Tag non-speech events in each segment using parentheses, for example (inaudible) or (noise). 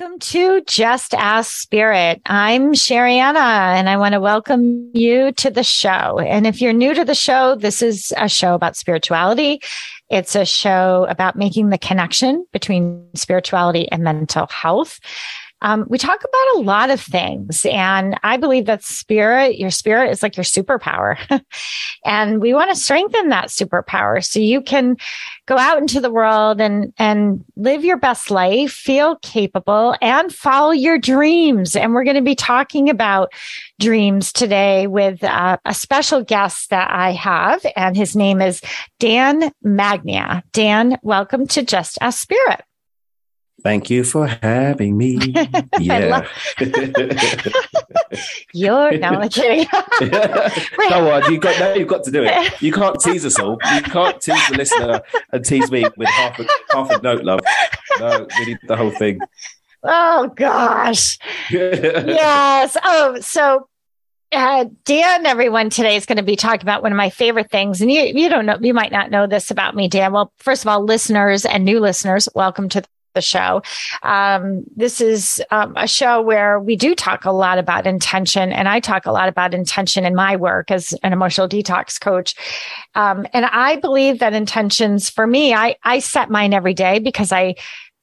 Welcome to Just Ask Spirit. I'm Sherianna and I want to welcome you to the show. And if you're new to the show, this is a show about spirituality. It's a show about making the connection between spirituality and mental health. Um, we talk about a lot of things and I believe that spirit, your spirit is like your superpower. (laughs) and we want to strengthen that superpower so you can go out into the world and, and live your best life, feel capable and follow your dreams. And we're going to be talking about dreams today with uh, a special guest that I have and his name is Dan Mangena. Dan, welcome to Just Ask Spirit. Thank you for having me. (laughs) Yeah. (laughs) You're no kidding. (laughs) Come on, you got now you've got to do it. You can't tease us all. You can't tease the listener and tease me with half a half a note, love. No, we need the whole thing. Oh gosh. yes. Oh, so uh, Dan, everyone today is going to be talking about one of my favorite things. And you, you don't know, you might not know this about me, Dan. Well, first of all, listeners and new listeners, welcome to the show. Um, this is um, a show where we do talk a lot about intention, and I talk a lot about intention in my work as an emotional detox coach. Um, and I believe that intentions for me, I I set mine every day because I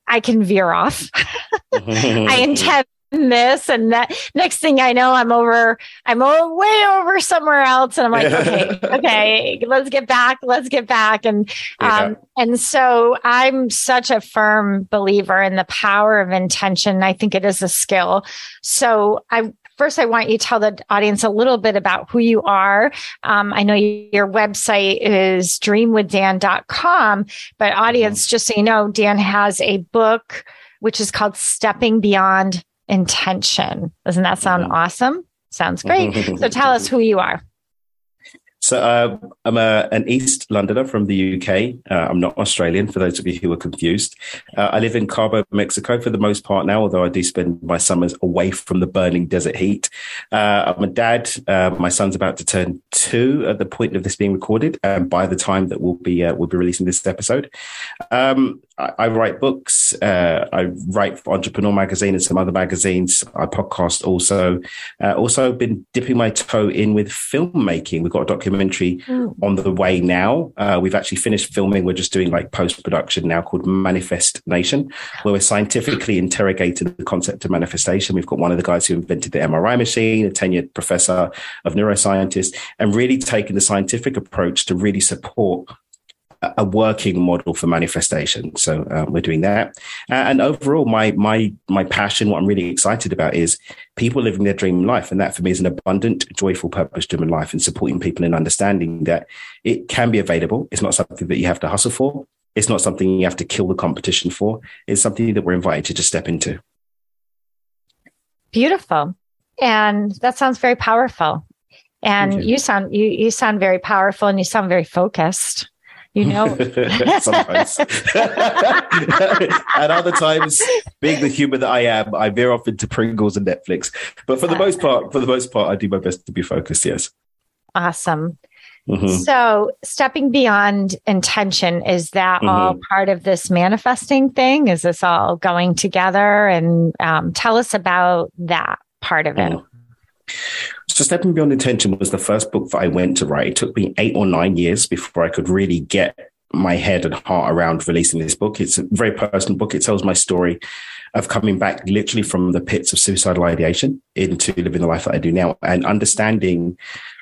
I can veer off. (laughs) I (laughs) intend this and that next thing I know, I'm over, I'm way over somewhere else. And I'm like, okay, okay, let's get back. Let's get back. And, um, and so I'm such a firm believer in the power of intention. I think it is a skill. So I, first I want you to tell the audience a little bit about who you are. Um, I know your website is dreamwithdan.com, but audience, mm-hmm. just so you know, Dan has a book which is called Stepping Beyond intention. Doesn't that sound mm-hmm. awesome? Sounds great. so tell us who you are. So uh, I'm a, an East Londoner from the UK. Uh, I'm not Australian, for those of you who are confused. Uh, I live in Cabo, Mexico for the most part now, although I do spend my summers away from the burning desert heat. Uh, I'm a dad. Uh, my son's about to turn two at the point of this being recorded, and by the time that we'll be uh, we'll be releasing this episode. Um, I, I, write books. I write for Entrepreneur Magazine and some other magazines. I podcast also. also, been dipping my toe in with filmmaking. We've got a documentary documentary mm. on the way now. Uh, we've actually finished filming. We're just doing like post production now called Manifest Nation, where we're scientifically interrogating the concept of manifestation. We've got one of the guys who invented the MRI machine, a tenured professor of neuroscientist, and really taking the scientific approach to really support a working model for manifestation. So uh, we're doing that. Uh, and overall, my my my passion, what I'm really excited about, is people living their dream life, and that for me is an abundant, joyful, purpose-driven life, and supporting people in understanding that it can be available. It's not something that you have to hustle for. It's not something you have to kill the competition for. It's something that we're invited to just step into. Beautiful, and that sounds very powerful. And you. you sound you you sound very powerful, and you sound very focused you know? (laughs) Sometimes. (laughs) And other times being the human that i am i veer off into pringles and netflix. But for the most part for the most part i do my best to be focused yes. Awesome. Mm-hmm. so stepping beyond intention is that mm-hmm. all part of this manifesting thing? Is this all going together? And um, tell us about that part of it. Mm. So Stepping Beyond Intention was the first book that I went to write. It took me eight or nine years before I could really get my head and heart around releasing this book. It's a very personal book. It tells my story of coming back literally from the pits of suicidal ideation into living the life that I do now and understanding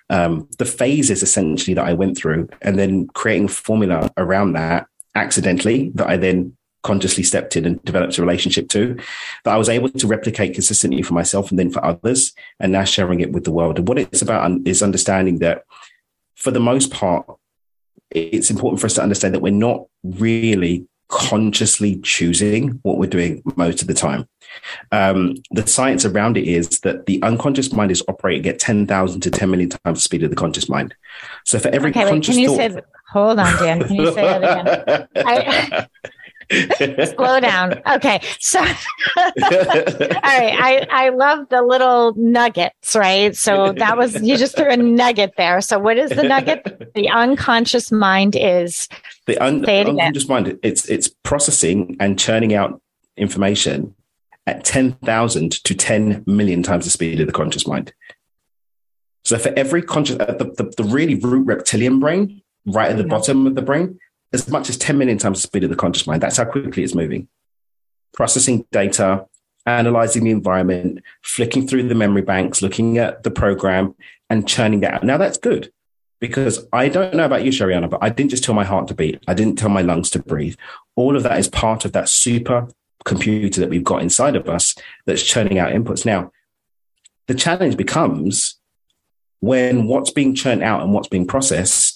um, the phases essentially that I went through and then creating a formula around that accidentally that I then consciously stepped in and developed a relationship to that I was able to replicate consistently for myself and then for others and now sharing it with the world. And what it's about is understanding that for the most part, it's important for us to understand that we're not really consciously choosing what we're doing most of the time. Um, the science around it is that the unconscious mind is operating at 10,000 to 10 million times the speed of the conscious mind. So for every okay, conscious wait, can you thought, say, hold on, Dan, can you say that again? (laughs) I, Slow down. Okay. So, (laughs) all right. I, I love the little nuggets, right? So that was, you just threw a nugget there. So what is the nugget? The unconscious mind is the un- unconscious mind. It's, it's processing and churning out information at 10,000 to 10 million times the speed of the conscious mind. So for every conscious, uh, the, the, the really root reptilian brain, right at the bottom of the brain, as much as 10 million times the speed of the conscious mind. That's how quickly it's moving. Processing data, analyzing the environment, flicking through the memory banks, looking at the program and churning that out. Now that's good because I don't know about you, Sherianna, but I didn't just tell my heart to beat. I didn't tell my lungs to breathe. All of that is part of that super computer that we've got inside of us that's churning out inputs. Now, the challenge becomes when what's being churned out and what's being processed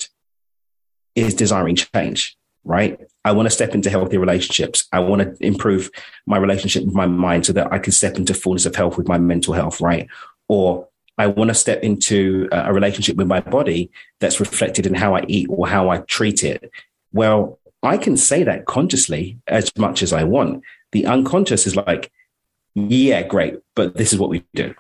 is desiring change, right? I want to step into healthy relationships. I want to improve my relationship with my mind so that I can step into fullness of health with my mental health, right? Or I want to step into uh, a relationship with my body that's reflected in how I eat or how I treat it. Well, I can say that consciously as much as I want. The unconscious is like, yeah, great, but this is what we do.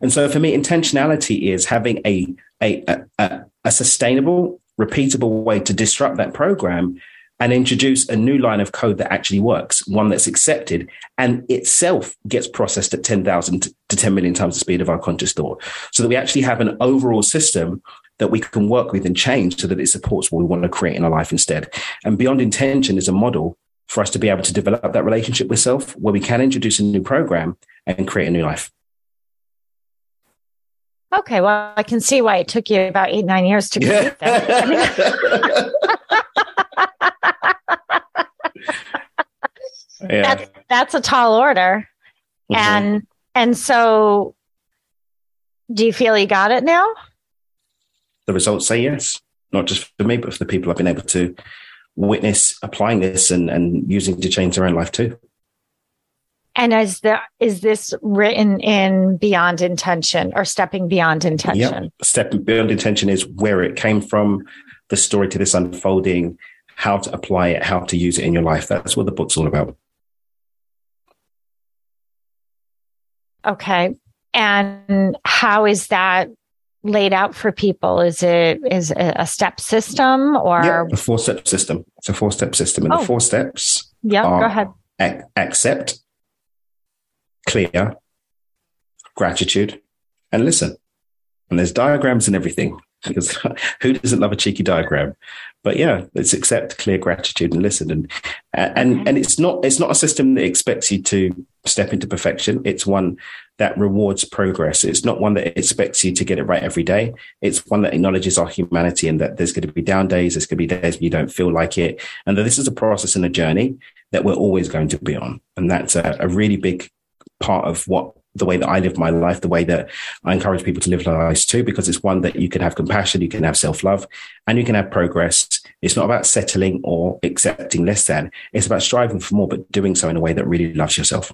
And so for me, intentionality is having a, a, a, a sustainable repeatable way to disrupt that program and introduce a new line of code that actually works, one that's accepted and itself gets processed at 10,000 to 10 million times the speed of our conscious thought. So that we actually have an overall system that we can work with and change so that it supports what we want to create in our life instead. And beyond intention is a model for us to be able to develop that relationship with self where we can introduce a new program and create a new life. Okay, well, I can see why it took you about eight, nine years to complete that. (laughs) yeah. That's that's a tall order. Mm-hmm. And and so do you feel you got it now? The results say yes. Not just for me, but for the people I've been able to witness applying this and, and using to change their own life too. And is the is this written in beyond intention or stepping beyond intention? Yep. Stepping beyond intention is where it came from, the story to this unfolding, how to apply it, how to use it in your life. That's what the book's all about. Okay. And how is that laid out for people? Is it is it a step system or yeah, a four step system? It's a four step system, and oh. the four steps. Yeah, go ahead. Ac- accept, clear, gratitude, and listen. And there's diagrams and everything because (laughs) who doesn't love a cheeky diagram? But yeah, let's accept clear gratitude and listen. And and and it's not it's not a system that expects you to step into perfection. It's one that rewards progress. It's not one that expects you to get it right every day. It's one that acknowledges our humanity and that there's going to be down days. There's going to be days when you don't feel like it, and that this is a process and a journey that we're always going to be on. And that's a, a really big part of what the way that I live my life, the way that I encourage people to live their lives too, because it's one that you can have compassion, you can have self love, and you can have progress. It's not about settling or accepting less than. It's about striving for more, but doing so in a way that really loves yourself.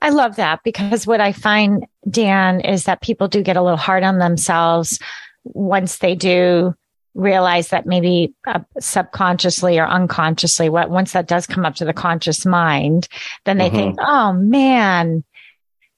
I love that because what I find, Dan, is that people do get a little hard on themselves once they do realize that maybe uh, subconsciously or unconsciously, what once that does come up to the conscious mind, then they mm-hmm. think, "Oh man,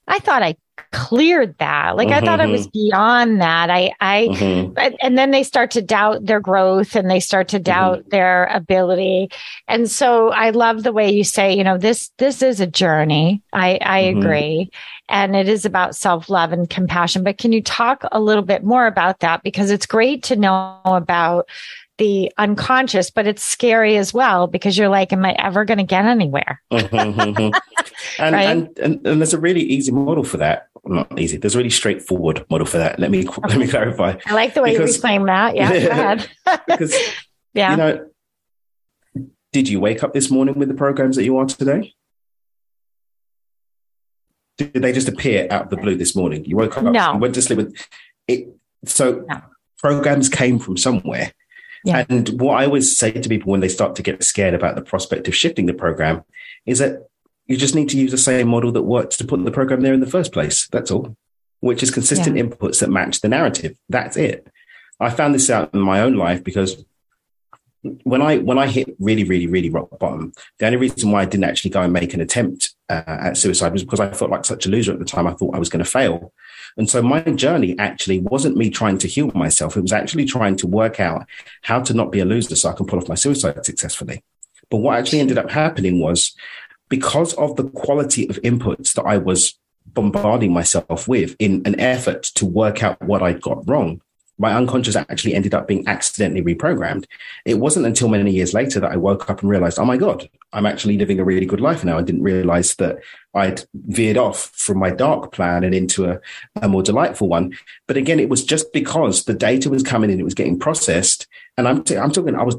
I thought I cleared that. Like mm-hmm. I thought I was mm-hmm. beyond that. I, I, mm-hmm. and then they start to doubt their growth and they start to doubt mm-hmm. their ability. And so I love the way you say, you know, this, this is a journey. I, I mm-hmm. agree. And it is about self love and compassion. But can you talk a little bit more about that? Because it's great to know about the unconscious, but it's scary as well because you're like, am I ever going to get anywhere? mm-hmm, (laughs) mm-hmm. and, right? and, and, and there's a really easy model for that. Not easy. There's a really straightforward model for that. Let me okay. (laughs) let me clarify. I like the way because, you explain that. Yeah, go (laughs) ahead. because yeah, you know, did you wake up this morning with the programs that you are today? Did they just appear out of the blue this morning? You woke up, no. went to sleep with it. So no. programs came from somewhere Yeah. And what I always say to people when they start to get scared about the prospect of shifting the program is that you just need to use the same model that worked to put the program there in the first place. That's all, which is consistent yeah. inputs that match the narrative. That's it. I found this out in my own life because when I when I hit really really really rock bottom, the only reason why I didn't actually go and make an attempt uh, at suicide was because I felt like such a loser at the time. I thought I was going to fail, and so my journey actually wasn't me trying to heal myself. It was actually trying to work out how to not be a loser so I can pull off my suicide successfully. But what actually ended up happening was because of the quality of inputs that I was bombarding myself with in an effort to work out what I'd got wrong, my unconscious actually ended up being accidentally reprogrammed. It wasn't until many years later that I woke up and realized, oh my God, I'm actually living a really good life now. I didn't realize that I'd veered off from my dark plan and into a, a more delightful one. But again, it was just because the data was coming in, it was getting processed. And I'm, t- I'm talking, I was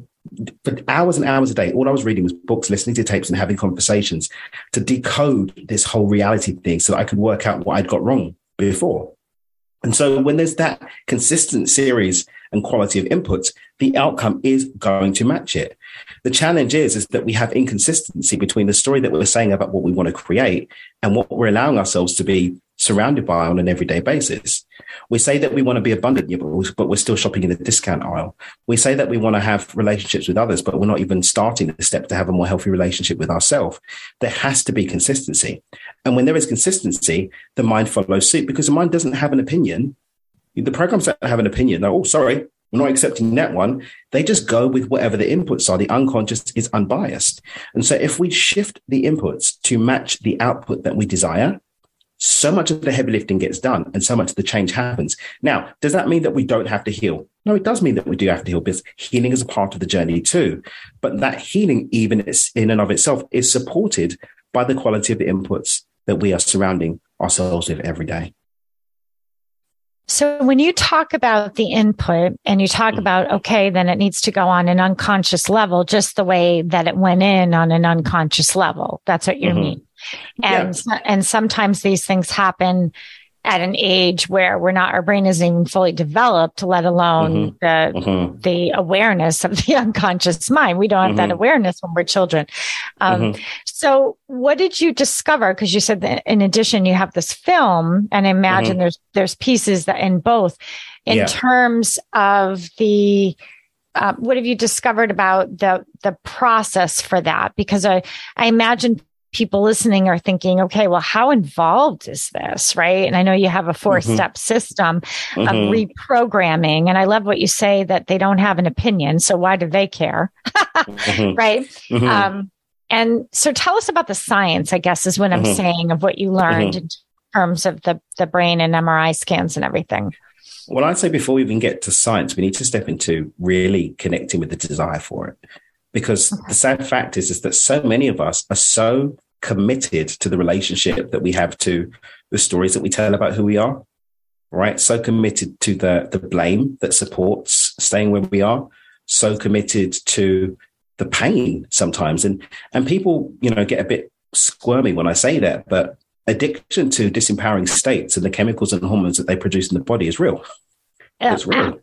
for hours and hours a day, all I was reading was books, listening to tapes and having conversations to decode this whole reality thing so that I could work out what I'd got wrong before. And so when there's that consistent series and quality of inputs, the outcome is going to match it. The challenge is, is that we have inconsistency between the story that we're saying about what we want to create and what we're allowing ourselves to be surrounded by on an everyday basis. We say that we want to be abundant, but we're still shopping in the discount aisle. We say that we want to have relationships with others, but we're not even starting the step to have a more healthy relationship with ourselves. There has to be consistency. And when there is consistency, the mind follows suit because the mind doesn't have an opinion. The programs that have an opinion, they're, oh, sorry, we're not accepting that one. They just go with whatever the inputs are. The unconscious is unbiased. And so if we shift the inputs to match the output that we desire, so much of the heavy lifting gets done and so much of the change happens. Now, does that mean that we don't have to heal? No, it does mean that we do have to heal because healing is a part of the journey too. But that healing, even in and of itself, is supported by the quality of the inputs that we are surrounding ourselves with every day. So when you talk about the input and you talk mm. about, okay, then it needs to go on an unconscious level, just the way that it went in on an unconscious level. That's what you mm-hmm. mean. And, yeah. and sometimes these things happen at an age where we're not, our brain isn't even fully developed, let alone mm-hmm. the, mm-hmm. the awareness of (laughs) the unconscious mind. We don't have mm-hmm. that awareness when we're children. Um, mm-hmm. so what did you discover? Cause you said that in addition, you have this film and I imagine mm-hmm. there's, there's pieces that in both in yeah. terms of the, uh, what have you discovered about the the process for that? Because I I imagine people listening are thinking, okay, well, how involved is this? Right. And I know you have a four step mm-hmm. system mm-hmm. of reprogramming. And I love what you say that they don't have an opinion. So why do they care? mm-hmm. (laughs) Right. Mm-hmm. Um, and so tell us about the science, I guess, is what I'm mm-hmm. saying of what you learned mm-hmm. in terms of the, the brain and MRI scans and everything. Well, I'd say before we even get to science, we need to step into really connecting with the desire for it. Because okay. the sad fact is, is that so many of us are so committed to the relationship that we have to the stories that we tell about who we are, right? So committed to the, the blame that supports staying where we are, so committed to the pain sometimes. And, and people, you know, get a bit squirmy when I say that, but addiction to disempowering states and the chemicals and hormones that they produce in the body is real. It's real.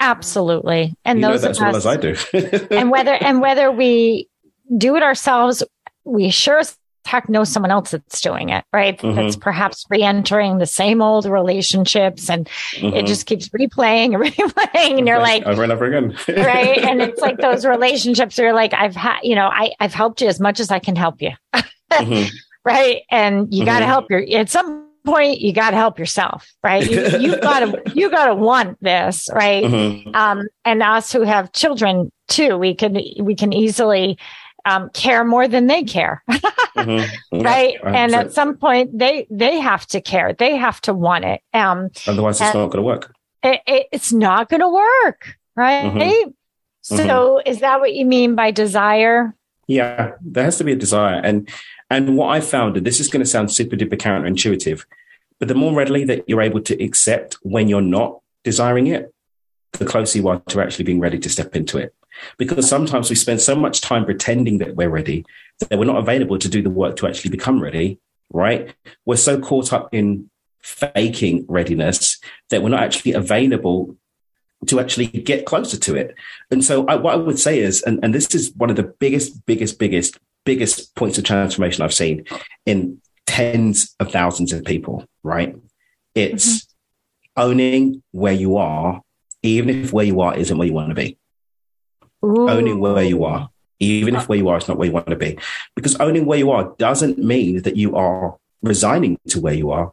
Absolutely. And you those know as well as I do. (laughs) and whether and whether we do it ourselves, we sure as heck know someone else that's doing it, right? Mm-hmm. That's perhaps re-entering the same old relationships and mm-hmm. it just keeps replaying and (laughs) replaying. And you're like over and over again. (laughs) right. And (laughs) it's like those relationships are like, I've had, you know, I, I've helped you as much as I can help you. mm-hmm. Right. And you got to mm-hmm. help your, at some point, you got to help yourself, right? You, you gotta, you gotta want this, right? Mm-hmm. Um, and us who have children too, we can, we can easily, um, care more than they care. (laughs) mm-hmm. Right. Yeah, and at some point they, they have to care. They have to want it. Um, otherwise it's not going to work. It, it, it's not going to work. Right. Mm-hmm. So mm-hmm. is that what you mean by desire? Yeah, there has to be a desire. And, and what I found, and this is going to sound super duper counterintuitive, but the more readily that you're able to accept when you're not desiring it, the closer you are to actually being ready to step into it. Because sometimes we spend so much time pretending that we're ready that we're not available to do the work to actually become ready, right? We're so caught up in faking readiness that we're not actually available to actually get closer to it. And so I, what I would say is, and, and this is one of the biggest, biggest, biggest, biggest points of transformation I've seen in tens of thousands of people, right? It's mm-hmm. owning where you are, even if where you are isn't where you want to be. Ooh. Owning where you are, even if where you are is not where you want to be. Because owning where you are doesn't mean that you are resigning to where you are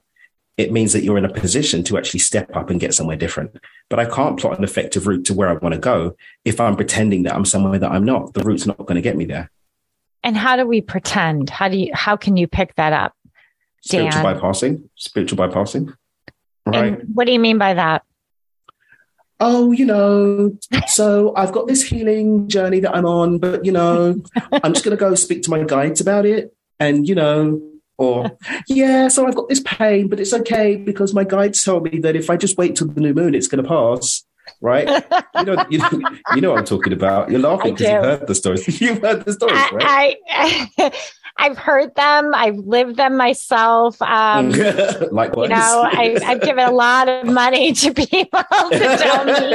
it means that you're in a position to actually step up and get somewhere different. But I can't plot an effective route to where I want to go if I'm pretending that I'm somewhere that I'm not. The route's not going to get me there. And how do we pretend? How do you how can you pick that up? Dan? Spiritual bypassing. Spiritual bypassing. Right. And what do you mean by that? Oh, you know, so I've got this healing journey that I'm on, but you know, I'm just going to go speak to my guides about it. And, you know, or, yeah, so I've got this pain, but it's okay because my guides told me that if I just wait till the new moon, it's going to pass. Right? (laughs) you know, you know, you know what I'm talking about. You're laughing because (laughs) you've heard the stories. you've heard the stories, right? I, I, (laughs) I've heard them. I've lived them myself. Um, (laughs) Likewise. You know, I, have given a lot of money (laughs) to people to tell me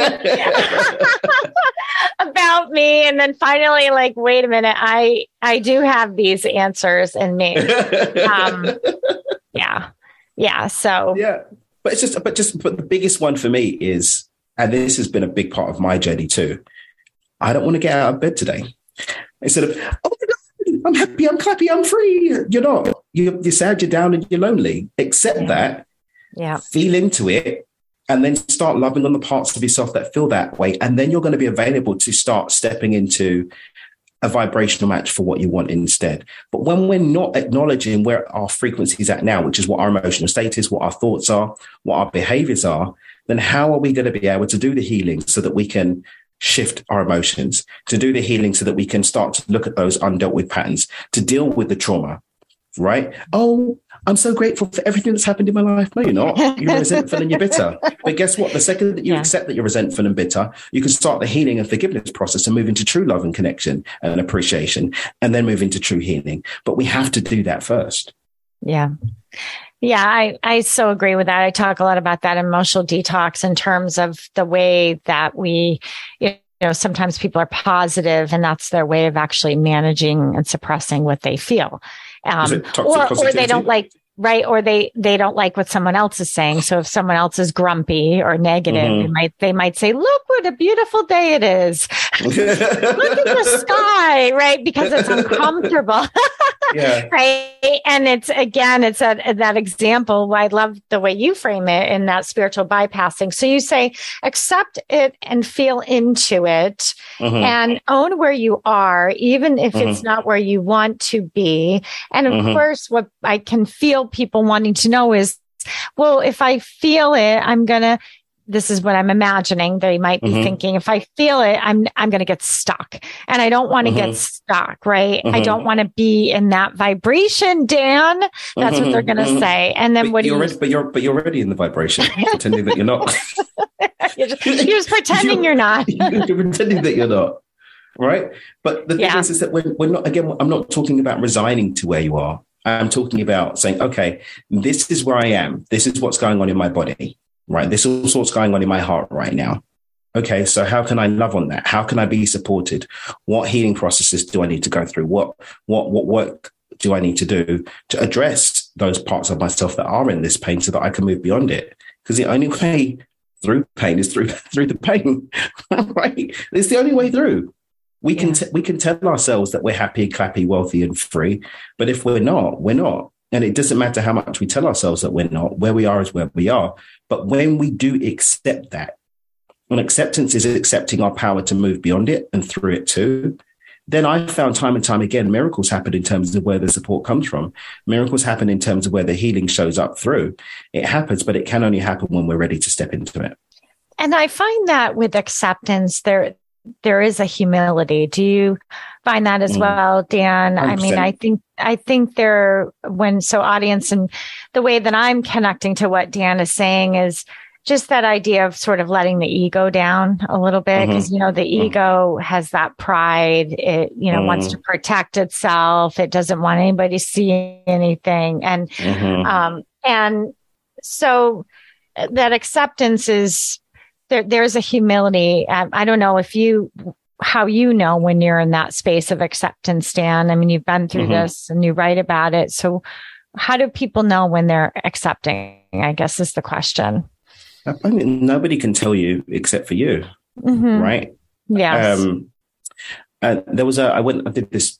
(laughs) about me, and then finally, like, wait a minute, I I do have these answers in me. Um, yeah, yeah. So yeah, but it's just, but just, but the biggest one for me is, and this has been a big part of my journey too. I don't want to get out of bed today. Instead of, oh I'm happy, I'm clappy, I'm free. You're not. You're, you're sad, you're down, and you're lonely. Accept yeah. that. Yeah. Feel into it. And then start loving on the parts of yourself that feel that way. And then you're going to be available to start stepping into a vibrational match for what you want instead. But when we're not acknowledging where our frequency is at now, which is what our emotional state is, what our thoughts are, what our behaviors are, then how are we going to be able to do the healing so that we can shift our emotions, to do the healing so that we can start to look at those undealt with patterns, to deal with the trauma, right? Oh, I'm so grateful for everything that's happened in my life. No, you're not. You're (laughs) resentful and you're bitter. But guess what? The second that you yeah. accept that you're resentful and bitter, you can start the healing and forgiveness process and move into true love and connection and appreciation and then move into true healing. But we have to do that first. Yeah. Yeah, I, I so agree with that. I talk a lot about that emotional detox in terms of the way that we, you know, sometimes people are positive and that's their way of actually managing and suppressing what they feel. Um, or, or they don't like right or they they don't like what someone else is saying so if someone else is grumpy or negative mm-hmm. they might they might say look what a beautiful day it is look at the sky right because it's uncomfortable (laughs) yeah. right and it's again it's a, that example i love the way you frame it in that spiritual bypassing so you say accept it and feel into it mm-hmm. and own where you are even if mm-hmm. it's not where you want to be and of mm-hmm. course what i can feel people wanting to know is, well, if I feel it, I'm going to, this is what I'm imagining. They might be mm-hmm. thinking, if I feel it, I'm, I'm going to get stuck and I don't want to mm-hmm. get stuck, right? Mm-hmm. I don't want to be in that vibration, Dan. That's what they're mm-hmm. going to mm-hmm. say. And then but what you're, you... but you're, but you're already in the vibration, (laughs) pretending that you're not. (laughs) you're, just, you're, just, pretending you're, you're not. (laughs) you're pretending that you're not. Right. But the thing yeah. is, is that we're, we're not, again, I'm not talking about resigning to where you are. I'm talking about saying, okay, this is where I am. This is what's going on in my body, right? This is what's going on in my heart right now. Okay, so how can I love on that? How can I be supported? What healing processes do I need to go through? What what what work do I need to do to address those parts of myself that are in this pain so that I can move beyond it? Because the only way through pain is through (laughs) through the pain, (laughs) right? It's the only way through. We can t- we can tell ourselves that we're happy, clappy, wealthy, and free, but if we're not, we're not. And it doesn't matter how much we tell ourselves that we're not. Where we are is where we are. But when we do accept that, and acceptance is accepting our power to move beyond it and through it too, then I found time and time again miracles happen in terms of where the support comes from. Miracles happen in terms of where the healing shows up through. It happens, but it can only happen when we're ready to step into it. And I find that with acceptance, there there is a humility. Do you find that as mm. well, Dan? 100%. I mean, I think, I think there, when so audience and the way that I'm connecting to what Dan is saying is just that idea of sort of letting the ego down a little bit. Mm-hmm. Cause, you know, the mm-hmm. ego has that pride. It, you know, mm. wants to protect itself. It doesn't want anybody to see anything. And, mm-hmm. um, and so that acceptance is, there, there's a humility. Um, I don't know if you, how you know when you're in that space of acceptance, Dan. I mean, you've been through mm-hmm. this and you write about it. So how do people know when they're accepting? I guess is the question. I mean, nobody can tell you except for you, mm-hmm. right? Yeah. Um, uh, there was a, I went, I did this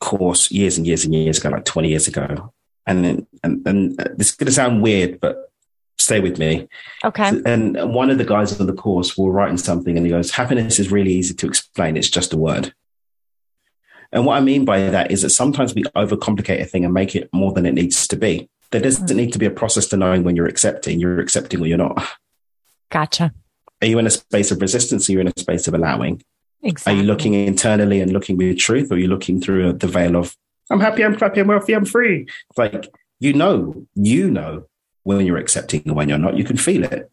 course years and years and years ago, like 20 years ago. And then, and, and uh, this is going to sound weird, but stay with me. Okay. And one of the guys on the course were writing something and he goes, happiness is really easy to explain. It's just a word. And what I mean by that is that sometimes we overcomplicate a thing and make it more than it needs to be. There doesn't mm-hmm. need to be a process to knowing when you're accepting. You're accepting or you're not. Gotcha. Are you in a space of resistance? Are you in a space of allowing? Exactly. Are you looking internally and looking with truth, or are you looking through the veil of "I'm happy, I'm happy, I'm wealthy, I'm free"? It's like you know, you know when you're accepting and when you're not. You can feel it,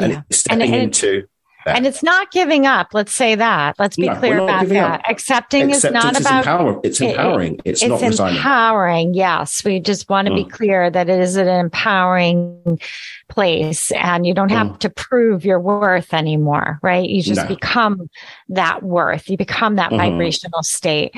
and yeah. it's stepping and, and into that. And it's not giving up. Let's say that. Let's be no, clear about that. Up. Accepting Acceptance is not about empower, it's empowering. It, it's, it's, not resigning. empowering. Yes. We just want to mm. be clear that it is an empowering place and you don't have mm. to prove your worth anymore, right? You just no. become that worth. You become that mm-hmm. vibrational state.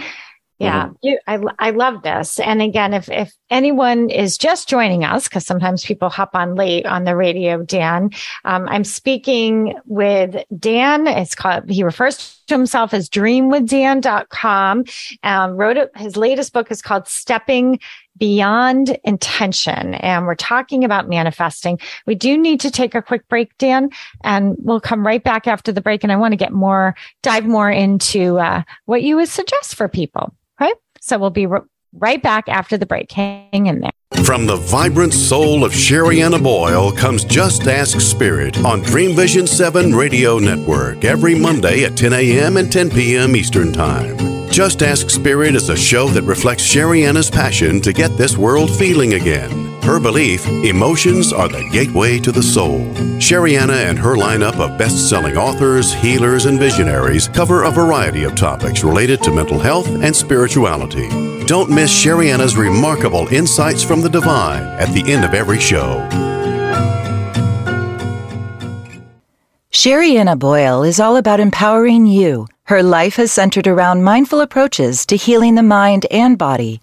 Yeah, mm-hmm. you, I, I love this. And again, if, if anyone is just joining us, because sometimes people hop on late on the radio, Dan, um, I'm speaking with Dan. It's called, he refers to himself as dreamwithdan.com. Um, wrote it, his latest book is called Stepping Beyond Intention. And we're talking about manifesting. We do need to take a quick break, Dan, and we'll come right back after the break. And I want to get more, dive more into uh, what you would suggest for people. Right. So we'll be right back after the break. Hang in there. From the vibrant soul of Sherianna Boyle comes Just Ask Spirit on Dream Vision 7 Radio Network every Monday at 10 a.m. and 10 p.m. Eastern Time. Just Ask Spirit is a show that reflects Sherianna's passion to get this world feeling again. Her belief emotions are the gateway to the soul. Sherianna and her lineup of best selling authors, healers, and visionaries cover a variety of topics related to mental health and spirituality. Don't miss Sherianna's remarkable insights from the divine at the end of every show. Sherianna Boyle is all about empowering you. Her life has centered around mindful approaches to healing the mind and body.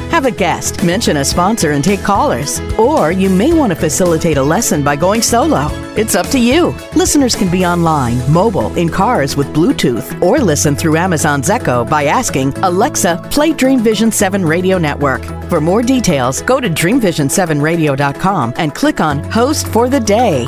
Have a guest, mention a sponsor, and take callers. Or you may want to facilitate a lesson by going solo. It's up to you. Listeners can be online, mobile, in cars with Bluetooth, or listen through Amazon's Echo by asking Alexa, play Dream Vision 7 Radio Network. For more details, go to dreamvision7radio.com and click on Host for the Day.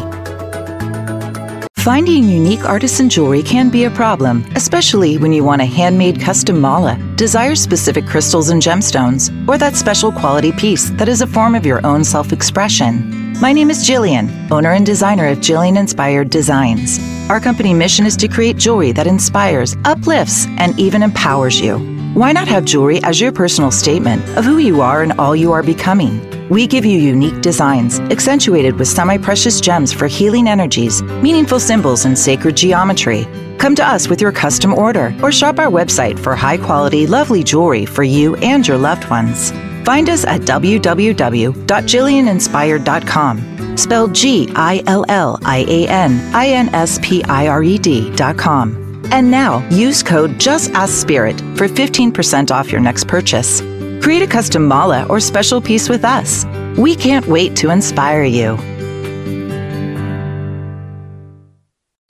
Finding unique artisan jewelry can be a problem, especially when you want a handmade custom mala, desire specific crystals and gemstones, or that special quality piece that is a form of your own self expression. My name is Jillian, owner and designer of Jillian Inspired Designs. Our company mission is to create jewelry that inspires, uplifts, and even empowers you. Why not have jewelry as your personal statement of who you are and all you are becoming? We give you unique designs, accentuated with semi precious gems for healing energies, meaningful symbols, and sacred geometry. Come to us with your custom order or shop our website for high quality, lovely jewelry for you and your loved ones. Find us at www.jillianinspired.com, spelled G I L L I A N I N S P I R E D.com. And now use code JUSTASKSPIRIT for 15% off your next purchase. Create a custom mala or special piece with us. We can't wait to inspire you.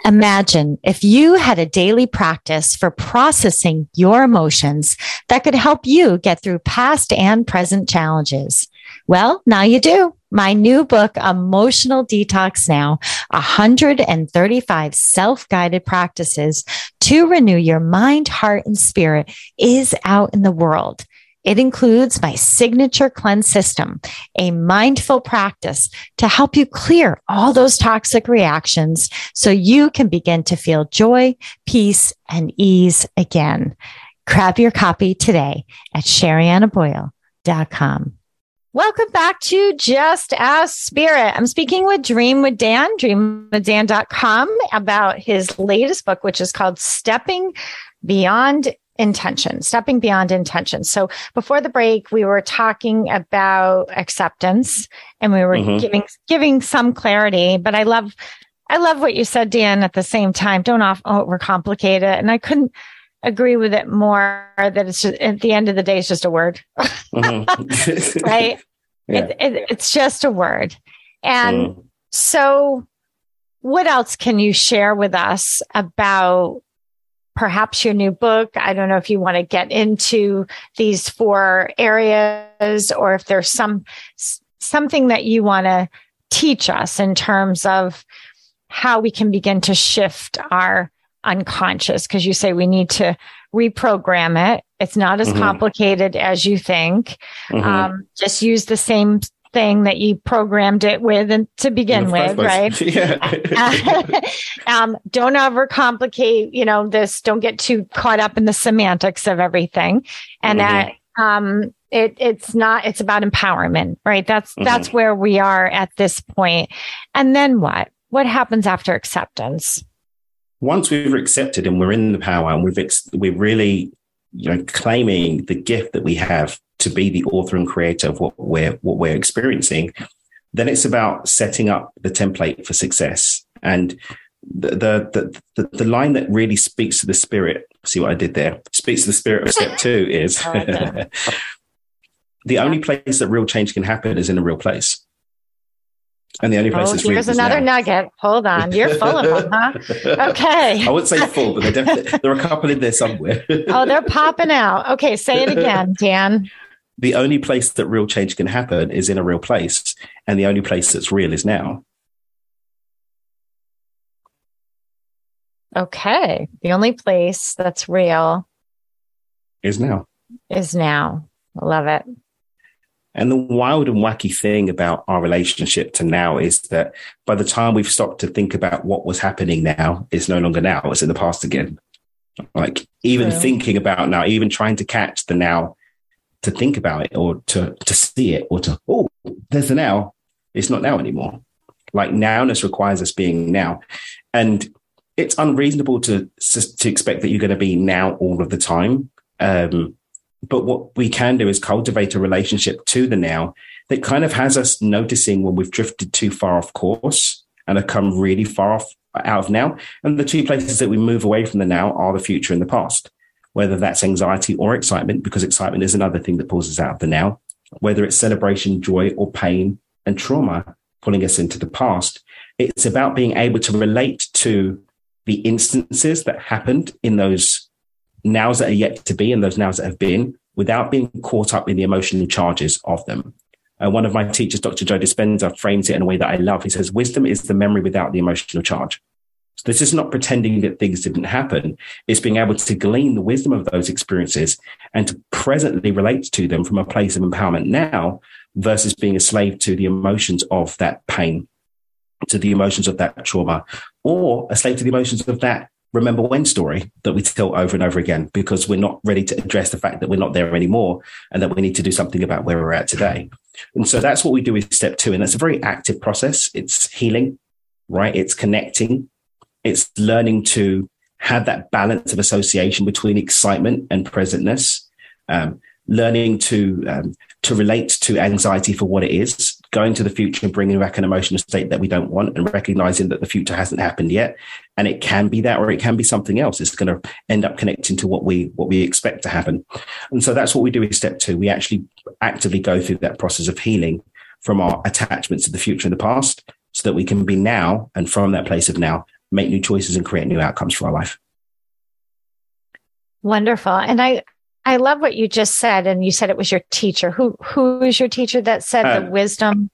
Imagine if you had a daily practice for processing your emotions that could help you get through past and present challenges. Well, now you do. My new book, Emotional Detox Now 135 Self Guided Practices to Renew Your Mind, Heart, and Spirit, is out in the world. It includes my signature cleanse system, a mindful practice to help you clear all those toxic reactions so you can begin to feel joy, peace, and ease again. Grab your copy today at sheriannaboyle.com. Welcome back to Just Ask Spirit. I'm speaking with Dream with Dan, dreamwithdan.com about his latest book, which is called Stepping Beyond Intention, Stepping Beyond Intention. So before the break, we were talking about acceptance and we were mm-hmm. giving, giving some clarity, but I love, I love what you said, Dan, at the same time. Don't off, overcomplicate it. And I couldn't, agree with it more that it's just at the end of the day, it's just a word, mm-hmm. (laughs) (laughs) right? Yeah. It, it, it's just a word. And mm. so, what else can you share with us about perhaps your new book? I don't know if you want to get into these four areas or if there's some something that you want to teach us in terms of how we can begin to shift our unconscious because you say we need to reprogram it. It's not as mm-hmm. complicated as you think. Mm-hmm. Um, just use the same thing that you programmed it with and to begin with, right? (laughs) (laughs) um, don't overcomplicate, you know, this. Don't get too caught up in the semantics of everything. And mm-hmm. that, um, it, it's not, it's about empowerment, right? That's, mm-hmm. that's where we are at this point. And then what? What happens after acceptance? once we've accepted and we're in the power and we've ex- we're really you know claiming the gift that we have to be the author and creator of what we're what we're experiencing then it's about setting up the template for success. And the the the, the line that really speaks to the spirit see what i did there? Speaks to the spirit of step (laughs) two is (laughs) the only place that real change can happen is in a real place and the only place oh, here's another now. nugget. Hold on, you're full of them, huh? (laughs) Okay. I wouldn't say full, but definitely, (laughs) there are a couple in there somewhere. oh, they're popping out. Okay, say it again, Dan. The only place that real change can happen is in a real place, and the only place that's real is now. Okay, the only place that's real is now. Is now. I love it. And the wild and wacky thing about our relationship to now is that by the time we've stopped to think about what was happening now, it's no longer now, it's in the past again. Like even thinking about now, even trying to catch the now to think about it or to, to see it or to, oh, there's the now. It's not now anymore. Like nowness requires us being now. And it's unreasonable to, to expect that you're going to be now all of the time. Um, but what we can do is cultivate a relationship to the now that kind of has us noticing when we've drifted too far off course and have come really far off out of now. And the two places that we move away from the now are the future and the past, whether that's anxiety or excitement, because excitement is another thing that pulls us out of the now, whether it's celebration, joy, or pain and trauma pulling us into the past. It's about being able to relate to the instances that happened in those nows that are yet to be and those nows that have been without being caught up in the emotional charges of them. Uh, one of my teachers, Dr. Joe Dispenza, frames it in a way that I love. He says, wisdom is the memory without the emotional charge. So this is not pretending that things didn't happen. It's being able to glean the wisdom of those experiences and to presently relate to them from a place of empowerment now versus being a slave to the emotions of that pain, to the emotions of that trauma, or a slave to the emotions of that remember when story that we tell over and over again because we're not ready to address the fact that we're not there anymore and that we need to do something about where we're at today. And so that's what we do with step two. And that's a very active process. It's healing, right? It's connecting. It's learning to have that balance of association between excitement and presentness. Um, learning to um, to relate to anxiety for what it is, going to the future and bringing back an emotional state that we don't want, and recognizing that the future hasn't happened yet, and it can be that, or it can be something else. It's going to end up connecting to what we what we expect to happen, and so that's what we do with step two. We actually actively go through that process of healing from our attachments to the future and the past, so that we can be now, and from that place of now, make new choices and create new outcomes for our life. Wonderful, and I I love what you just said, and you said it was your teacher. Who who is your teacher that said uh, the wisdom?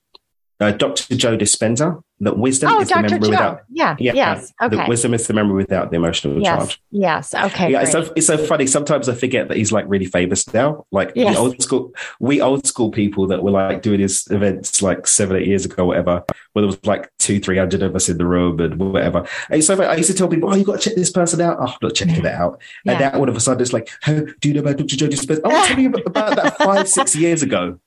Uh, Dr. Joe Dispenza that wisdom oh, is Dr. the memory Joe. without yeah, yeah yes okay the wisdom is the memory without the emotional yes. charge yes okay yeah it's so, it's so funny sometimes i forget that he's like really famous now like yes. the old school we old school people that were like doing his events like seven eight years ago whatever where there was like two three hundred of us in the room and whatever and so i used to tell people oh you got to check this person out oh, i'm not checking it out yeah. and now all of a sudden it's like oh, do you know about dr joe dispenza oh tell you about that five six years ago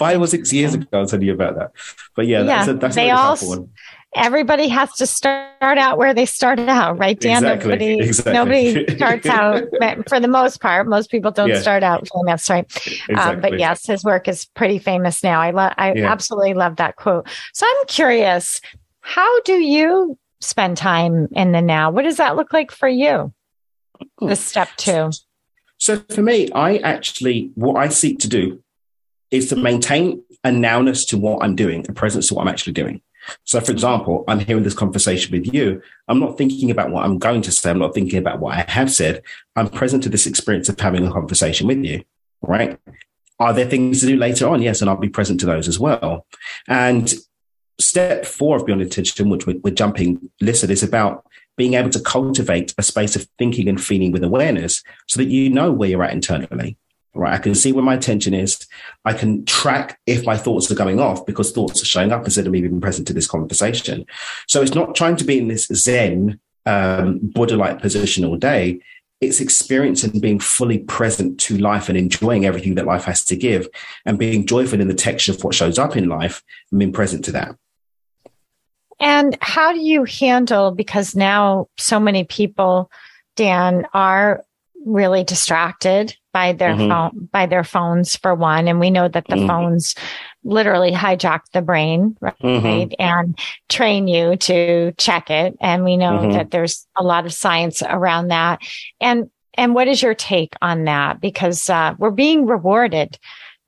five or six years ago, I'll tell you about that. But yeah, yeah. that's a, that's they all, one. Everybody has to start out where they started out, right, Dan? Exactly, nobody, exactly. nobody (laughs) starts out for the most part. Most people don't yeah. start out famous, right? Exactly. Um, but yes, his work is pretty famous now. I love, I yeah. absolutely love that quote. So I'm curious, how do you spend time in the now? What does that look like for you? The step two. So for me, I actually, what I seek to do is to maintain a nowness to what I'm doing, a presence to what I'm actually doing. So, for example, I'm hearing this conversation with you. I'm not thinking about what I'm going to say. I'm not thinking about what I have said. I'm present to this experience of having a conversation with you, right? Are there things to do later on? Yes, and I'll be present to those as well. And step four of Beyond Intention, which we're, we're jumping, listen, is about being able to cultivate a space of thinking and feeling with awareness so that you know where you're at internally right? I can see where my attention is. I can track if my thoughts are going off because thoughts are showing up instead of me being present to this conversation. So it's not trying to be in this Zen, um, Buddha-like position all day. It's experiencing being fully present to life and enjoying everything that life has to give and being joyful in the texture of what shows up in life and being present to that. And how do you handle, because now so many people, Dan, are really distracted by their mm-hmm. phone by their phones for one and we know that the mm-hmm. phones literally hijack the brain right mm-hmm. and train you to check it and we know mm-hmm. that there's a lot of science around that and and what is your take on that because uh, we're being rewarded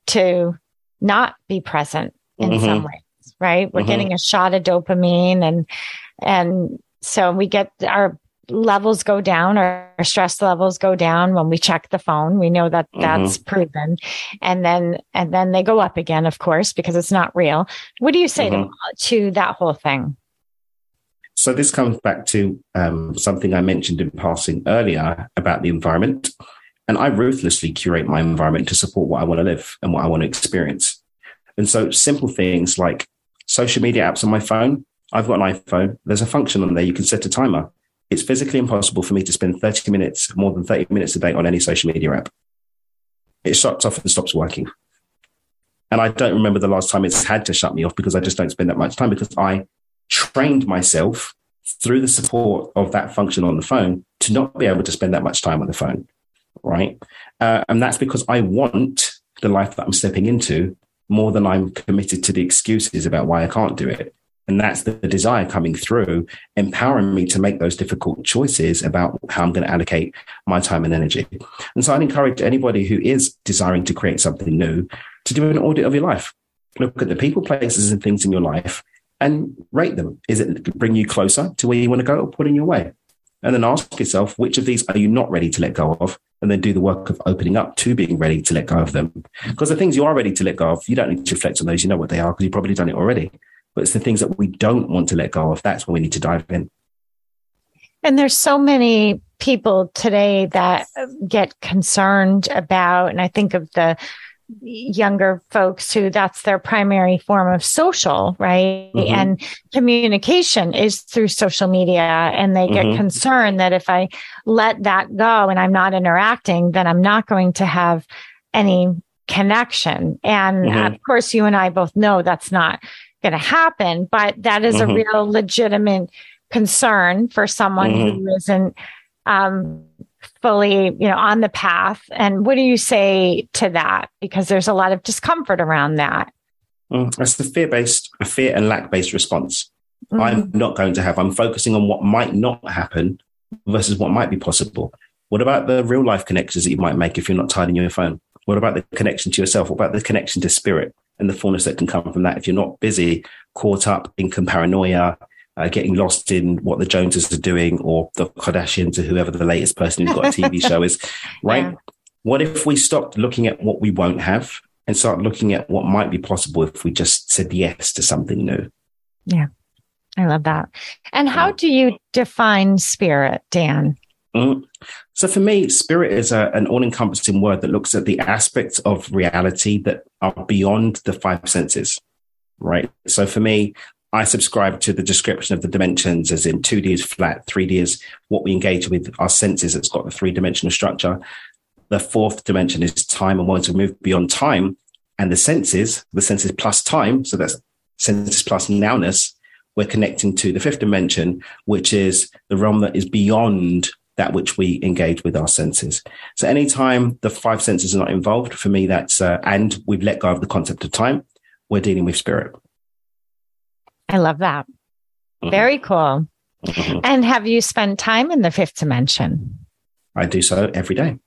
to not be present in mm-hmm. some ways right we're mm-hmm. getting a shot of dopamine and and so we get our levels go down our stress levels go down when we check the phone. We know that that's mm-hmm. proven. And then and then they go up again of course because it's not real. What do you say mm-hmm. to, to that whole thing? So this comes back to um, something i mentioned in passing earlier about the environment. And i ruthlessly curate my environment to support what i want to live and what i want to experience. And so simple things like social media apps on my phone. I've got an iphone. There's a function on there. You can set a timer it's physically impossible for me to spend 30 minutes, more than 30 minutes a day on any social media app. It shuts off and stops working. And I don't remember the last time it's had to shut me off because I just don't spend that much time because I trained myself through the support of that function on the phone to not be able to spend that much time on the phone. Right. Uh, and that's because I want the life that I'm stepping into more than I'm committed to the excuses about why I can't do it. And that's the desire coming through, empowering me to make those difficult choices about how I'm going to allocate my time and energy. And so I'd encourage anybody who is desiring to create something new to do an audit of your life. Look at the people, places, and things in your life and rate them. Is it bring you closer to where you want to go or put in your way? And then ask yourself, which of these are you not ready to let go of? And then do the work of opening up to being ready to let go of them. Because the things you are ready to let go of, you don't need to reflect on those. You know what they are because you've probably done it already but it's the things that we don't want to let go of. That's when we need to dive in. And there's so many people today that get concerned about, and I think of the younger folks who that's their primary form of social, right? Mm-hmm. And communication is through social media. And they get mm-hmm. concerned that if I let that go and I'm not interacting, then I'm not going to have any connection. And mm-hmm. of course, you and I both know that's not going to happen, but that is mm-hmm. a real legitimate concern for someone mm-hmm. who isn't um, fully, you know, on the path. And what do you say to that? Because there's a lot of discomfort around that. Mm, that's the fear-based, a fear and lack-based response. Mm-hmm. I'm not going to have. I'm focusing on what might not happen versus what might be possible. What about the real life connections that you might make if you're not tied in your phone? What about the connection to yourself? What about the connection to spirit? And the fullness that can come from that if you're not busy, caught up in paranoia, uh, getting lost in what the Joneses are doing or the Kardashians or whoever the latest person who's got a TV show is, (laughs) right? Yeah. what if we stopped looking at what we won't have and start looking at what might be possible if we just said yes to something new? Yeah. I love that. And how do you define spirit, Dan? Mm. So for me, spirit is a, an all-encompassing word that looks at the aspects of reality that are beyond the five senses, right? So for me, I subscribe to the description of the dimensions as in 2D is flat, 3D is what we engage with our senses. It's got the three dimensional structure. The fourth dimension is time. And once we move beyond time and the senses, the senses plus time. So that's senses plus nowness. We're connecting to the fifth dimension, which is the realm that is beyond that which we engage with our senses. So anytime the five senses are not involved, for me, that's, uh, and we've let go of the concept of time, we're dealing with spirit. I love that. Mm-hmm. Very cool. Mm-hmm. And have you spent time in the fifth dimension? I do so every day.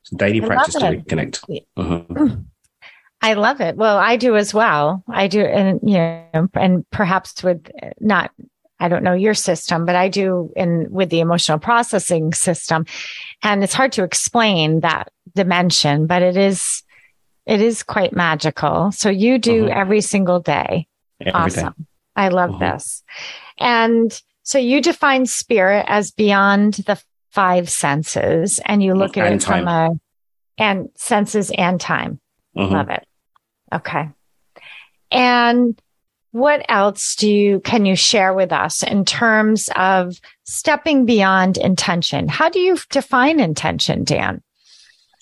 It's a daily I practice to reconnect. Mm-hmm. I love it. Well, I do as well. I do, and you know, and perhaps with not I don't know your system, but I do in with the emotional processing system. And it's hard to explain that dimension, but it is, it is quite magical. So you do mm-hmm. every single day. Every awesome. Day. I love mm-hmm. this. And so you define spirit as beyond the five senses and you look at it time. from a, and senses and time. Mm-hmm. Love it. Okay. And what else do you can you share with us in terms of stepping beyond intention? How do you define intention, Dan?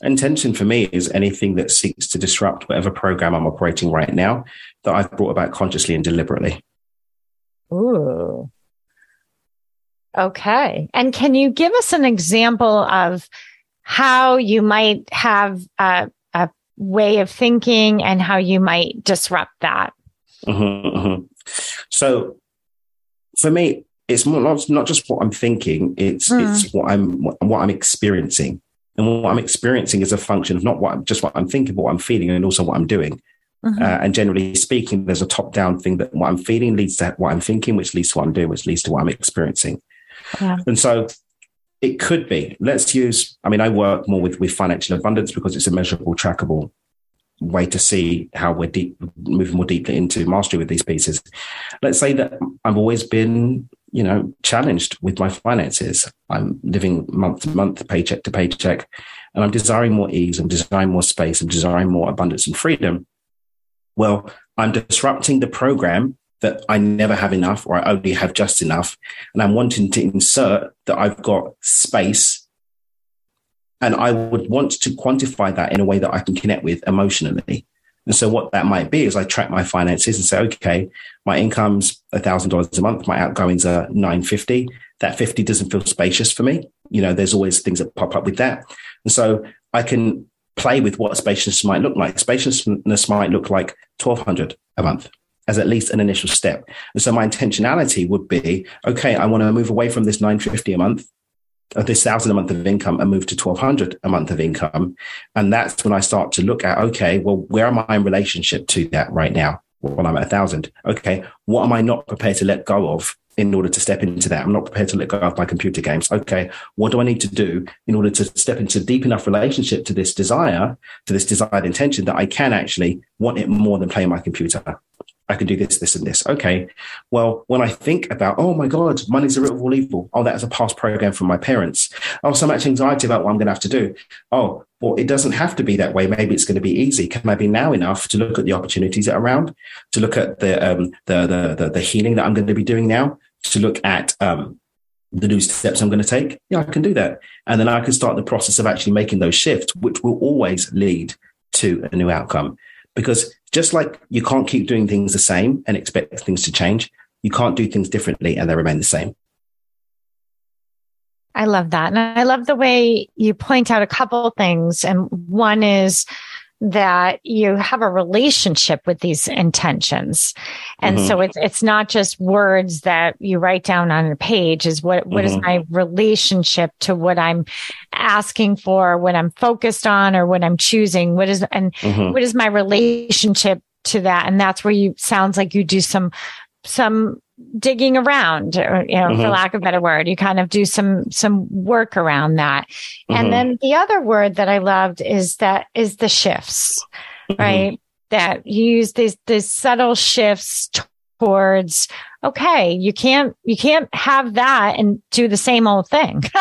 Intention for me is anything that seeks to disrupt whatever program I'm operating right now that I've brought about consciously and deliberately. Ooh. Okay. And can you give us an example of how you might have a, a way of thinking and how you might disrupt that? Mm-hmm, mm-hmm. So for me, it's more not, not just what I'm thinking, it's mm. it's what I'm what, I'm experiencing. And what I'm experiencing is a function of not what just what I'm thinking, but what I'm feeling and also what I'm doing. Mm-hmm. Uh, and generally speaking, there's a top down thing that what I'm feeling leads to what I'm thinking, which leads to what I'm doing, which leads to what I'm experiencing. Yeah. And so it could be, let's use, I mean, I work more with, with financial abundance because it's a measurable, trackable way to see how we're deep, moving more deeply into mastery with these pieces. Let's say that I've always been, you know, challenged with my finances. I'm living month to month, paycheck to paycheck, and I'm desiring more ease. I'm desiring more space. I'm desiring more abundance and freedom. Well, I'm disrupting the program that I never have enough or I only have just enough. And I'm wanting to insert that I've got space and I would want to quantify that in a way that I can connect with emotionally. And so what that might be is I track my finances and say, okay, my income's thousand dollars a month. My outgoings are 950. That 50 doesn't feel spacious for me. You know, there's always things that pop up with that. And so I can play with what spaciousness might look like. Spaciousness might look like 1200 a month as at least an initial step. And so my intentionality would be, okay, I want to move away from this 950 a month of this thousand a month of income and move to 1200 a month of income. And that's when I start to look at, okay, well, where am I in relationship to that right now? When I'm at a thousand, okay, what am I not prepared to let go of in order to step into that? I'm not prepared to let go of my computer games. Okay, what do I need to do in order to step into deep enough relationship to this desire, to this desired intention that I can actually want it more than playing my computer? I can do this, this, and this. Okay. Well, when I think about, oh my God, money's a root of all evil. Oh, that's a past program from my parents. Oh, so much anxiety about what I'm going to have to do. Oh, well, it doesn't have to be that way. Maybe it's going to be easy. Can I be now enough to look at the opportunities that are around, to look at the, um, the, the, the, the healing that I'm going to be doing now, to look at, um, the new steps I'm going to take. Yeah, I can do that. And then I can start the process of actually making those shifts, which will always lead to a new outcome. Because just like you can't keep doing things the same and expect things to change, you can't do things differently and they remain the same. I love that. And I love the way you point out a couple things. And one is that you have a relationship with these intentions. And mm-hmm. so it's, it's not just words that you write down on a page is what, what mm-hmm. is my relationship to what I'm asking for, what I'm focused on or what I'm choosing? What is, and mm-hmm. what is my relationship to that? And that's where you sounds like you do some, some digging around, or, you know, Mhm. for lack of a better word. You kind of do some some work around that. Mhm. And then the other word that I loved is that is the shifts, Mm-hmm. right? That you use these these subtle shifts towards okay, you can't you can't have that and do the same old thing. (laughs)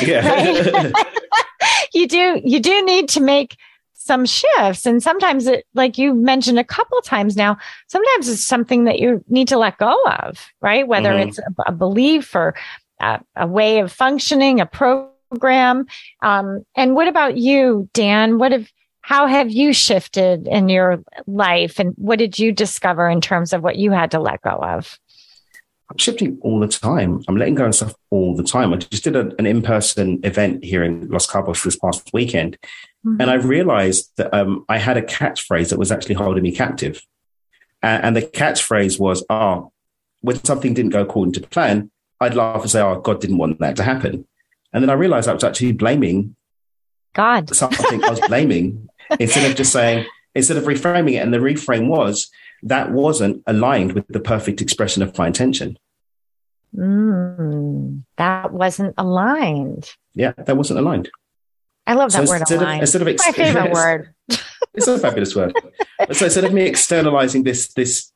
(laughs) (laughs) You do you do need to make some shifts. And sometimes it like you mentioned a couple times now sometimes it's something that you need to let go of right? Whether Mhm. it's a, a belief or a, a way of functioning a program. Um, and what about you dan? What have how have you shifted in your life? And what did you discover in terms of what you had to let go of? I'm shifting all the time. I'm letting go of stuff all the time. I just did a, an in-person event here in Los Cabos this past weekend, and I realized that um, I had a catchphrase that was actually holding me captive. Uh, and the catchphrase was, "Oh, when something didn't go according to plan, I'd laugh and say, "Oh, God didn't want that to happen." And then I realized I was actually blaming god something. I was (laughs) blaming instead of just saying, instead of reframing it. And the reframe was that wasn't aligned with the perfect expression of my intention. mm, that wasn't aligned Yeah, that wasn't aligned. I love that So word instead of, instead of my favorite yes, (laughs) word It's a fabulous word. So instead of me externalizing this this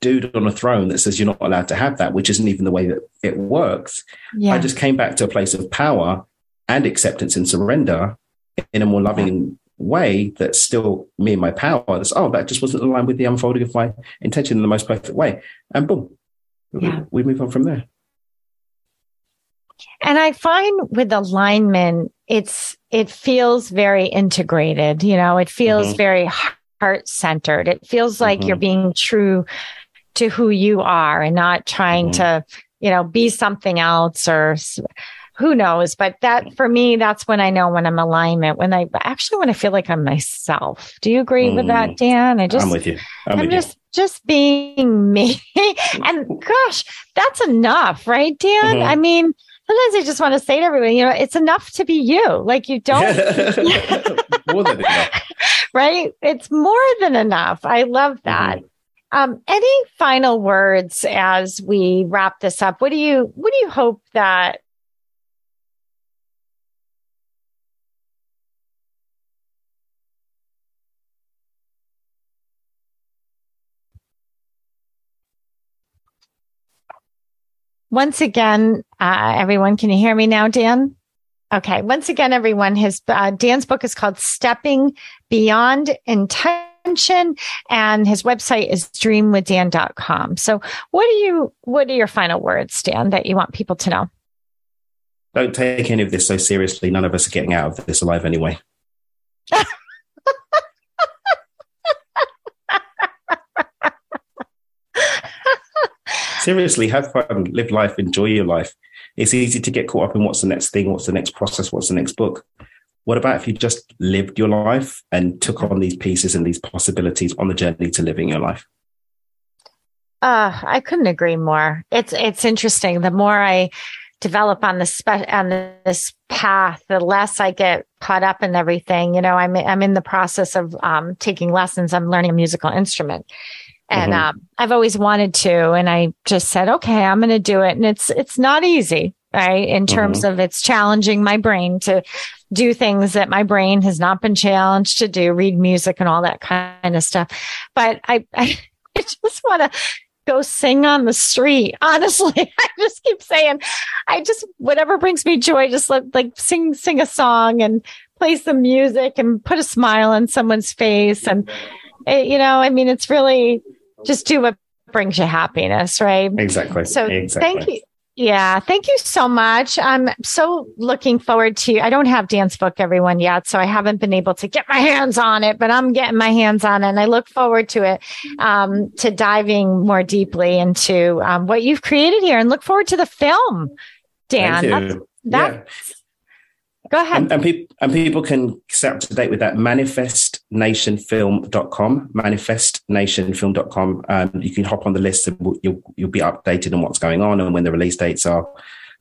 dude on a throne that says you're not allowed to have that, which isn't even the way that it works, yeah I just came back to a place of power and acceptance and surrender in a more loving way that's still me and my power. That's oh, that just wasn't aligned with the unfolding of my intention in the most perfect way. And boom. we- Yeah. We move on from there. And I find with alignment, it's, it feels very integrated. You know, it feels Mhm. very heart centered. It feels like Mhm. you're being true to who you are and not trying Mhm. to, you know, be something else or who knows. But that for me, that's when I know when I'm alignment, when I actually when I feel like I'm myself. Do you agree with that, Dan? I just, I'm with you. I'm, I'm just just being me. (laughs) and gosh, that's enough, right, Dan? Mhm. I mean, sometimes I just want to say to everybody, you know, it's enough to be you. Like you don't, (laughs) More than enough. (laughs) right? It's more than enough. I love that. Um, any final words as we wrap this up? What do you what do you hope that once again, uh, everyone, can you hear me now, Dan? Okay. Once again, everyone, his uh, Dan's book is called Stepping Beyond Intention, and his website is dreamwithdan.com. So, what do you? What are your final words, Dan, that you want people to know? Don't take any of this so seriously. None of us are getting out of this alive anyway. (laughs) Seriously, have fun, live life, enjoy your life. It's easy to get caught up in what's the next thing, what's the next process, what's the next book. What about if you just lived your life and took on these pieces and these possibilities on the journey to living your life? Uh, I couldn't agree more. It's it's interesting. The more I develop on this spe- on this path, the less I get caught up in everything. You know, I'm I'm in the process of um, taking lessons. I'm learning a musical instrument, and Mhm. um, I've always wanted to. And I just said, okay, I'm going to do it. And it's it's not easy, right? In terms of it's challenging my brain to do things that my brain has not been challenged to do, read music and all that kind of stuff. But I I, (laughs) I just want to go sing on the street. (laughs) Honestly, I just keep saying, I just, whatever brings me joy, just let, like sing, sing a song and play some music and put a smile on someone's face. And, it, you know, I mean, it's really just do what brings you happiness, right? Exactly. So exactly. thank you. Yeah, thank you so much. I'm so looking forward to. I don't have Dan's book, everyone, yet, so I haven't been able to get my hands on it, but I'm getting my hands on it, and I look forward to it, um, to diving more deeply into um, what you've created here, and look forward to the film, Dan. Thank That's- you. that- yeah. Go ahead. And, and, peop- and people can stay up to date with that manifestnationfilm.com, manifestnationfilm.com. Um, you can hop on the list and you'll, you'll be updated on what's going on and when the release dates are.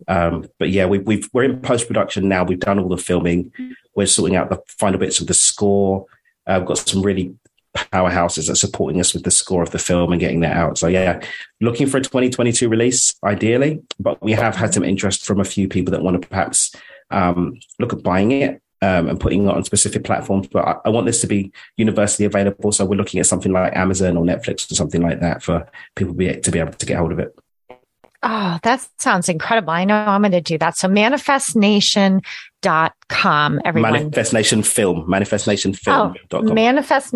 Um, but yeah, we, we've, we're in post production now. We've done all the filming. We're sorting out the final bits of the score. Uh, we've got some really powerhouses that are supporting us with the score of the film and getting that out. So yeah, looking for a 2022 release, ideally, but we have had some interest from a few people that want to perhaps um, look at buying it um, and putting it on specific platforms. But I, I, want this to be universally available. So we're looking at something like Amazon or Netflix or something like that for people be, to be able to get hold of it. Oh, that sounds incredible. I know I'm going to do that. So manifestnation.com, everyone. Manifest Film, manifestnationfilm.com. Oh, Manifest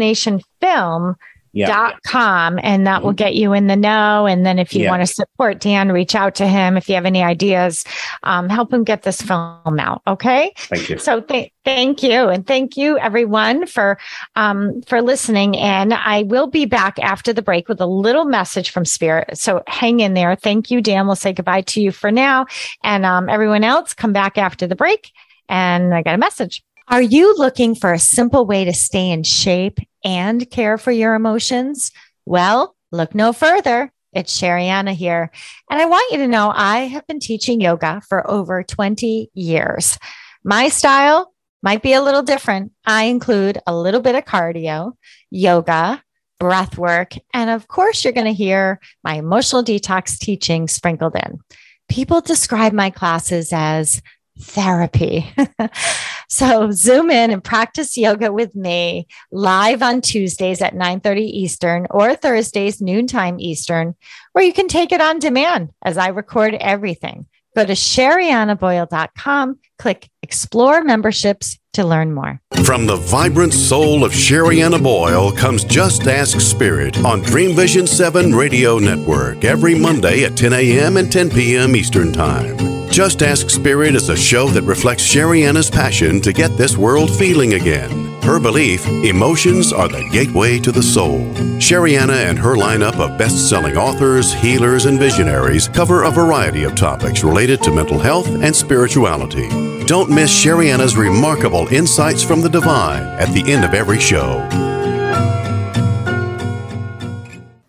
Yeah. dot com and that mm-hmm. will get you in the know. And then if you yeah. want to support dan reach out to him if you have any ideas. Um, help him get this film out okay? Thank you. So th- thank you. And thank you everyone for um, for listening. And i will be back after the break with a little message from spirit. So hang in there. Thank you dan. We'll say goodbye to you for now. And um, everyone else come back after the break. And i got a message are you looking for a simple way to stay in shape and care for your emotions? Well, look no further. It's Sherianna here. And I want you to know I have been teaching yoga for over 20 years. My style might be a little different. I include a little bit of cardio, yoga, breath work, and of course, you're going to hear my emotional detox teaching sprinkled in. People describe my classes as therapy. (laughs) so zoom in and practice yoga with me live on Tuesdays at 9:30 Eastern or Thursdays noontime Eastern, where you can take it on demand as I record everything. Go to sheriannaboyle.com, click explore memberships to learn more. From the vibrant soul of Sherianna Boyle comes Just Ask Spirit on Dream Vision 7 Radio Network every Monday at 10 a.m. and 10 p.m. Eastern Time. Just Ask Spirit is a show that reflects Sherianna's passion to get this world feeling again. Her belief, emotions are the gateway to the soul. Sherianna and her lineup of best selling authors, healers, and visionaries cover a variety of topics related to mental health and spirituality. Don't miss Sherianna's remarkable insights from the divine at the end of every show.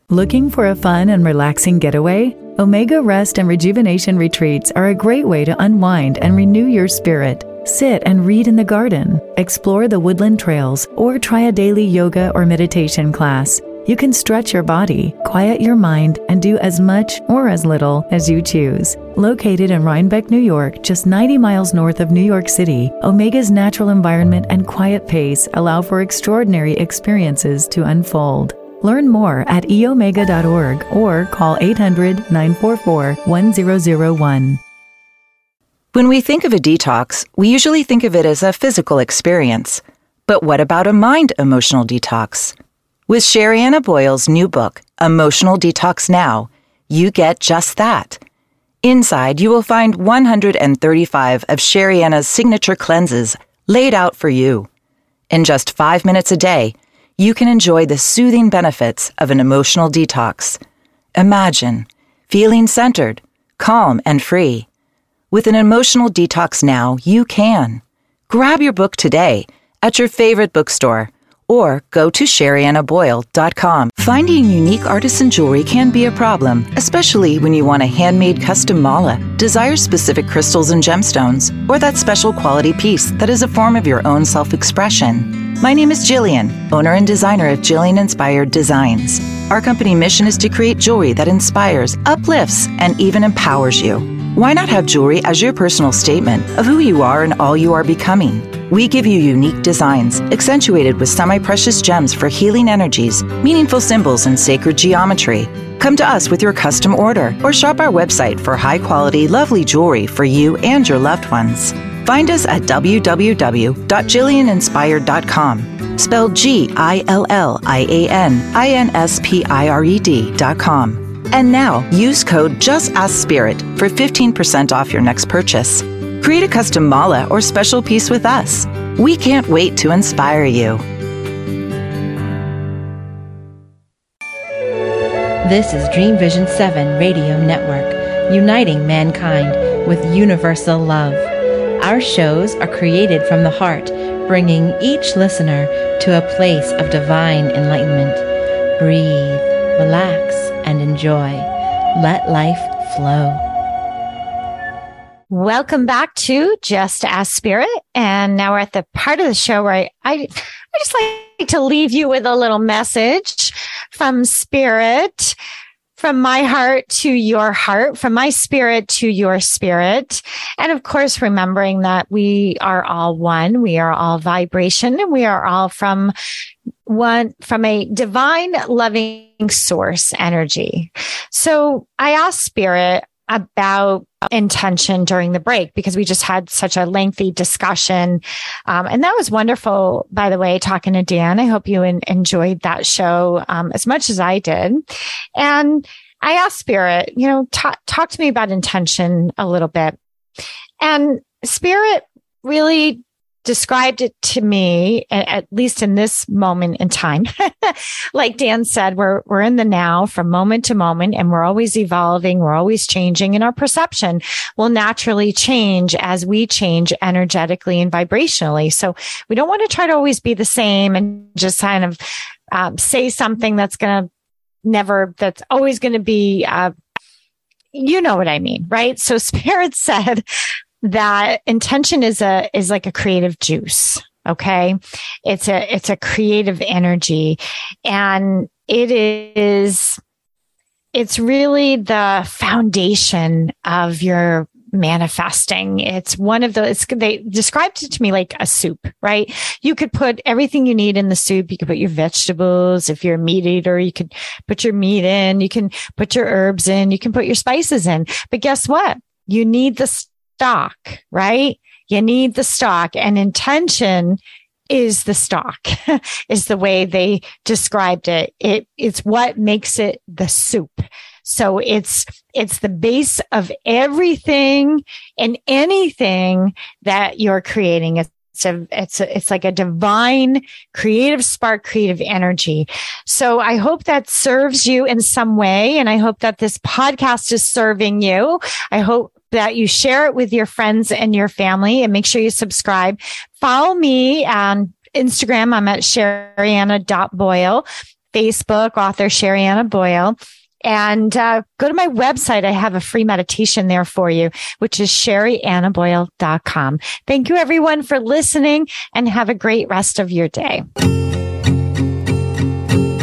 Looking for a fun and relaxing getaway? Omega Rest and Rejuvenation Retreats are a great way to unwind and renew your spirit. Sit and read in the garden, explore the woodland trails, or try a daily yoga or meditation class. You can stretch your body, quiet your mind, and do as much or as little as you choose. Located in Rhinebeck, New York, just 90 miles north of New York City, Omega's natural environment and quiet pace allow for extraordinary experiences to unfold. Learn more at eomega.org or call 800 944 1001. When we think of a detox, we usually think of it as a physical experience. But what about a mind emotional detox? With Sherianna Boyle's new book, Emotional Detox Now, you get just that. Inside, you will find 135 of Sherianna's signature cleanses laid out for you. In just five minutes a day, you can enjoy the soothing benefits of an emotional detox. Imagine feeling centered, calm, and free. With an emotional detox now, you can. Grab your book today at your favorite bookstore or go to sheriannaboyle.com. Finding unique artisan jewelry can be a problem, especially when you want a handmade custom mala, desire specific crystals and gemstones, or that special quality piece that is a form of your own self expression. My name is Gillian, owner and designer of Gillian Inspired Designs. Our company mission is to create jewelry that inspires, uplifts, and even empowers you. Why not have jewelry as your personal statement of who you are and all you are becoming? We give you unique designs, accentuated with semi precious gems for healing energies, meaningful symbols, and sacred geometry. Come to us with your custom order or shop our website for high quality, lovely jewelry for you and your loved ones. Find us at www.gillianinspired.com, spelled G I L L I A N I N S P I R E D.com. And now use code JUSTAskSpirit for 15% off your next purchase. Create a custom mala or special piece with us. We can't wait to inspire you. This is Dream Vision 7 Radio Network, uniting mankind with universal love. Our shows are created from the heart, bringing each listener to a place of divine enlightenment. Breathe, relax, and enjoy. Let life flow. Welcome back to Just Ask Spirit. And now we're at the part of the show where I, I, I just like to leave you with a little message from Spirit, from my heart to your heart, from my spirit to your spirit. And of course, remembering that we are all one. We are all vibration and we are all from one, from a divine loving source energy. So I asked spirit about intention during the break because we just had such a lengthy discussion. Um, and that was wonderful, by the way, talking to Dan. I hope you in, enjoyed that show um, as much as I did. And I asked Spirit, you know, talk, talk to me about intention a little bit. And Spirit really described it to me, at least in this moment in time. (laughs) like Dan said, we're, we're in the now from moment to moment and we're always evolving. We're always changing and our perception will naturally change as we change energetically and vibrationally. So we don't want to try to always be the same and just kind of um, say something that's going to never, that's always going to be, uh, you know what I mean, right? So (laughs) Spirit said, that intention is a is like a creative juice okay it's a it's a creative energy and it is it's really the foundation of your manifesting. It's one of those, they described it to me like a soup, right? You could put everything you need in the soup. You could put your vegetables. If you're a meat eater, you could put your meat in. You can put your herbs in. You can put your spices in. But guess what? You need the stock, right? You need the stock and intention is the stock (laughs) is the way they described it. It it's what makes it the soup. So it's it's the base of everything and anything that you're creating. It's a, it's a, it's like a divine creative spark, creative energy. So I hope that serves you in some way. And I hope that this podcast is serving you. I hope that you share it with your friends and your family and make sure you subscribe. Follow me on Instagram. I'm at sherianna.boyle, Facebook, author Sherianna Boyle. And uh, go to my website. I have a free meditation there for you, which is sheriannaboyle.com. Thank you, everyone, for listening and have a great rest of your day.